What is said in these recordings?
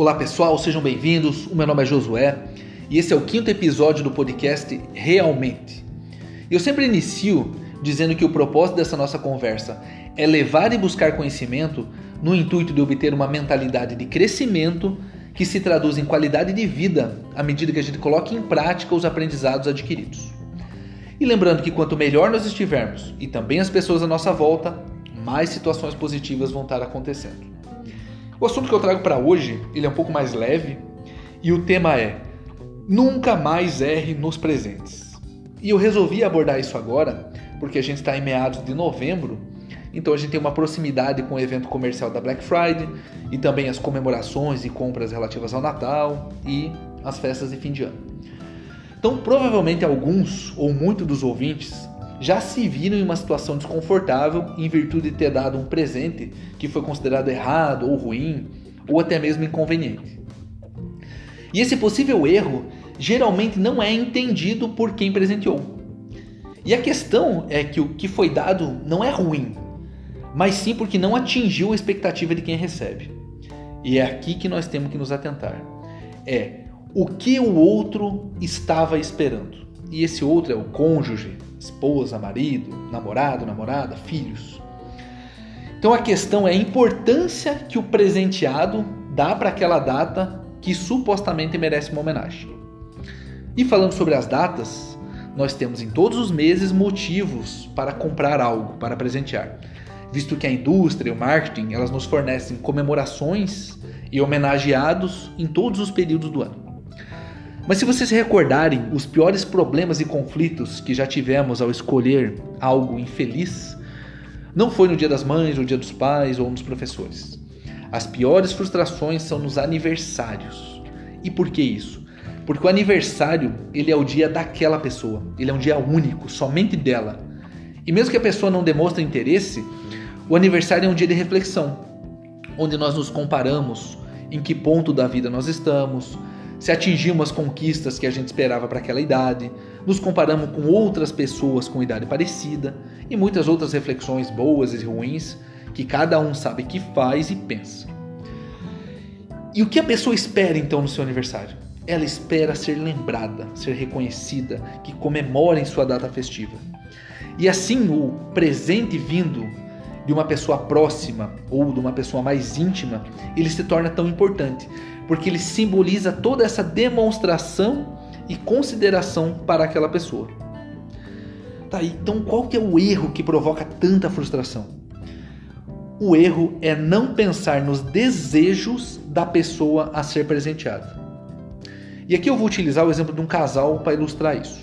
Olá pessoal, sejam bem-vindos. O meu nome é Josué e esse é o quinto episódio do podcast Realmente. Eu sempre inicio dizendo que o propósito dessa nossa conversa é levar e buscar conhecimento no intuito de obter uma mentalidade de crescimento que se traduz em qualidade de vida à medida que a gente coloca em prática os aprendizados adquiridos. E lembrando que quanto melhor nós estivermos e também as pessoas à nossa volta, mais situações positivas vão estar acontecendo. O assunto que eu trago para hoje, ele é um pouco mais leve e o tema é Nunca mais erre nos presentes. E eu resolvi abordar isso agora porque a gente está em meados de novembro, então a gente tem uma proximidade com o evento comercial da Black Friday e também as comemorações e compras relativas ao Natal e as festas de fim de ano. Então, provavelmente alguns ou muitos dos ouvintes já se viram em uma situação desconfortável em virtude de ter dado um presente que foi considerado errado ou ruim ou até mesmo inconveniente. E esse possível erro geralmente não é entendido por quem presenteou. E a questão é que o que foi dado não é ruim, mas sim porque não atingiu a expectativa de quem recebe. E é aqui que nós temos que nos atentar. É o que o outro estava esperando. E esse outro é o cônjuge, esposa, marido, namorado, namorada, filhos. Então a questão é a importância que o presenteado dá para aquela data que supostamente merece uma homenagem. E falando sobre as datas, nós temos em todos os meses motivos para comprar algo, para presentear, visto que a indústria e o marketing elas nos fornecem comemorações e homenageados em todos os períodos do ano. Mas se vocês recordarem os piores problemas e conflitos que já tivemos ao escolher algo infeliz, não foi no Dia das Mães, ou Dia dos Pais ou nos professores. As piores frustrações são nos aniversários. E por que isso? Porque o aniversário, ele é o dia daquela pessoa. Ele é um dia único, somente dela. E mesmo que a pessoa não demonstre interesse, o aniversário é um dia de reflexão, onde nós nos comparamos em que ponto da vida nós estamos, se atingimos as conquistas que a gente esperava para aquela idade, nos comparamos com outras pessoas com idade parecida e muitas outras reflexões boas e ruins que cada um sabe que faz e pensa. E o que a pessoa espera então no seu aniversário? Ela espera ser lembrada, ser reconhecida, que comemorem sua data festiva. E assim o presente vindo de uma pessoa próxima ou de uma pessoa mais íntima, ele se torna tão importante, porque ele simboliza toda essa demonstração e consideração para aquela pessoa. Tá, então qual que é o erro que provoca tanta frustração? O erro é não pensar nos desejos da pessoa a ser presenteada. E aqui eu vou utilizar o exemplo de um casal para ilustrar isso.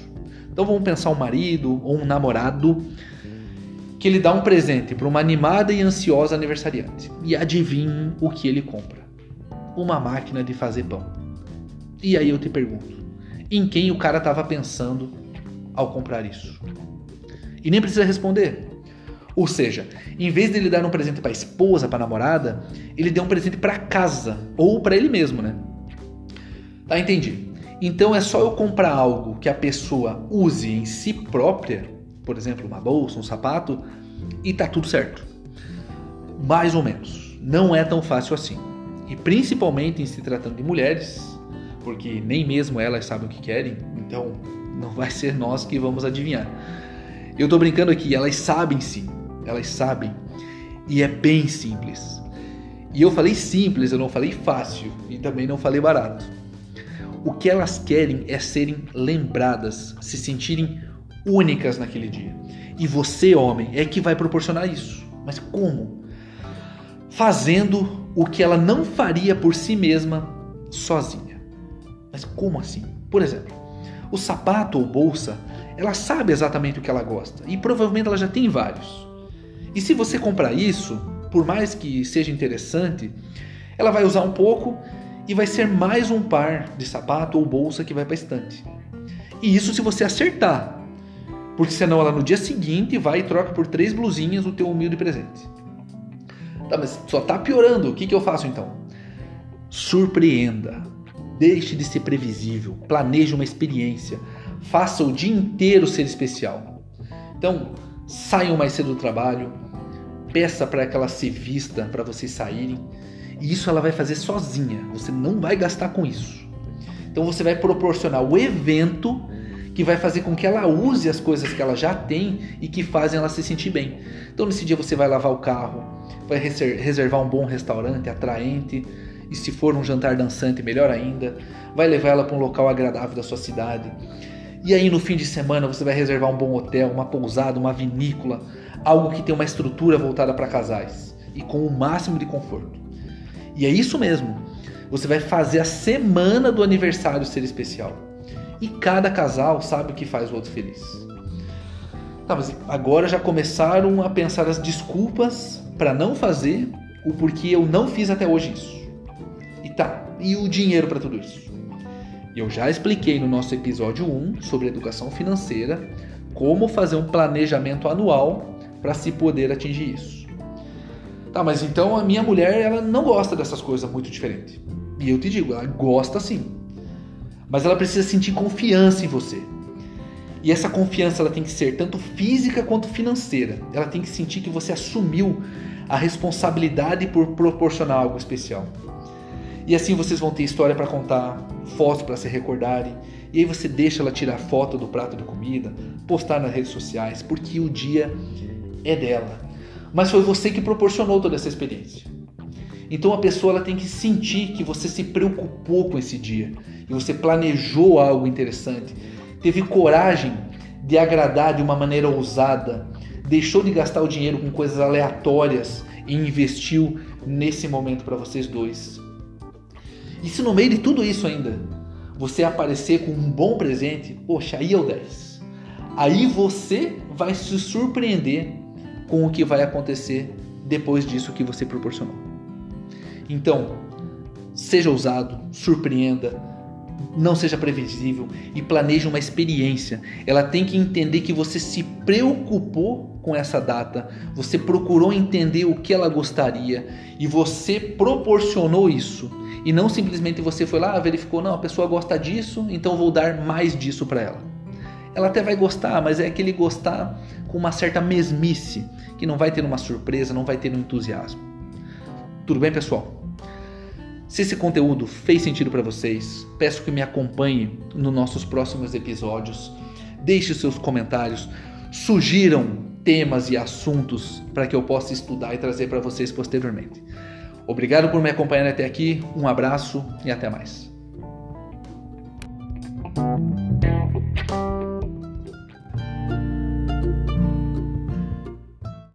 Então vamos pensar um marido ou um namorado que ele dá um presente para uma animada e ansiosa aniversariante. E adivinhe o que ele compra? Uma máquina de fazer pão. E aí eu te pergunto, em quem o cara estava pensando ao comprar isso? E nem precisa responder. Ou seja, em vez de ele dar um presente para a esposa, para a namorada, ele deu um presente para casa ou para ele mesmo, né? Tá, entendi. Então é só eu comprar algo que a pessoa use em si própria, por exemplo, uma bolsa, um sapato, e tá tudo certo. Mais ou menos. Não é tão fácil assim e principalmente em se tratando de mulheres, porque nem mesmo elas sabem o que querem, então não vai ser nós que vamos adivinhar. Eu tô brincando aqui, elas sabem sim, elas sabem, e é bem simples. E eu falei simples, eu não falei fácil e também não falei barato. O que elas querem é serem lembradas, se sentirem únicas naquele dia. E você, homem, é que vai proporcionar isso. Mas como? Fazendo o que ela não faria por si mesma sozinha. Mas como assim? Por exemplo, o sapato ou bolsa, ela sabe exatamente o que ela gosta e provavelmente ela já tem vários. E se você comprar isso, por mais que seja interessante, ela vai usar um pouco e vai ser mais um par de sapato ou bolsa que vai para a estante. E isso se você acertar, porque senão ela no dia seguinte vai e troca por três blusinhas o teu humilde presente. Tá, mas só tá piorando. O que, que eu faço então? Surpreenda. Deixe de ser previsível. Planeje uma experiência. Faça o dia inteiro ser especial. Então, saiam mais cedo do trabalho. Peça para que ela vista para vocês saírem. E isso ela vai fazer sozinha. Você não vai gastar com isso. Então você vai proporcionar o evento que vai fazer com que ela use as coisas que ela já tem e que fazem ela se sentir bem. Então nesse dia você vai lavar o carro, vai reservar um bom restaurante atraente e se for um jantar dançante, melhor ainda, vai levar ela para um local agradável da sua cidade. E aí no fim de semana você vai reservar um bom hotel, uma pousada, uma vinícola, algo que tem uma estrutura voltada para casais e com o máximo de conforto. E é isso mesmo. Você vai fazer a semana do aniversário ser especial. E cada casal sabe o que faz o outro feliz. Tá, mas agora já começaram a pensar as desculpas para não fazer o porquê eu não fiz até hoje isso. E tá, e o dinheiro para tudo isso? Eu já expliquei no nosso episódio 1 sobre educação financeira como fazer um planejamento anual para se poder atingir isso. Tá, mas então a minha mulher ela não gosta dessas coisas muito diferentes. E eu te digo, ela gosta sim. Mas ela precisa sentir confiança em você. E essa confiança ela tem que ser tanto física quanto financeira. Ela tem que sentir que você assumiu a responsabilidade por proporcionar algo especial. E assim vocês vão ter história para contar, fotos para se recordarem. E aí você deixa ela tirar foto do prato de comida, postar nas redes sociais, porque o dia é dela. Mas foi você que proporcionou toda essa experiência. Então a pessoa ela tem que sentir que você se preocupou com esse dia e você planejou algo interessante, teve coragem de agradar de uma maneira ousada, deixou de gastar o dinheiro com coisas aleatórias e investiu nesse momento para vocês dois. E se no meio de tudo isso ainda você aparecer com um bom presente, poxa, aí é o 10. Aí você vai se surpreender com o que vai acontecer depois disso que você proporcionou. Então, seja ousado, surpreenda, não seja previsível e planeje uma experiência. Ela tem que entender que você se preocupou com essa data, você procurou entender o que ela gostaria e você proporcionou isso. E não simplesmente você foi lá, verificou, não, a pessoa gosta disso, então vou dar mais disso para ela. Ela até vai gostar, mas é aquele gostar com uma certa mesmice, que não vai ter uma surpresa, não vai ter um entusiasmo. Tudo bem, pessoal? Se esse conteúdo fez sentido para vocês, peço que me acompanhe nos nossos próximos episódios. Deixe seus comentários, sugiram temas e assuntos para que eu possa estudar e trazer para vocês posteriormente. Obrigado por me acompanhar até aqui, um abraço e até mais.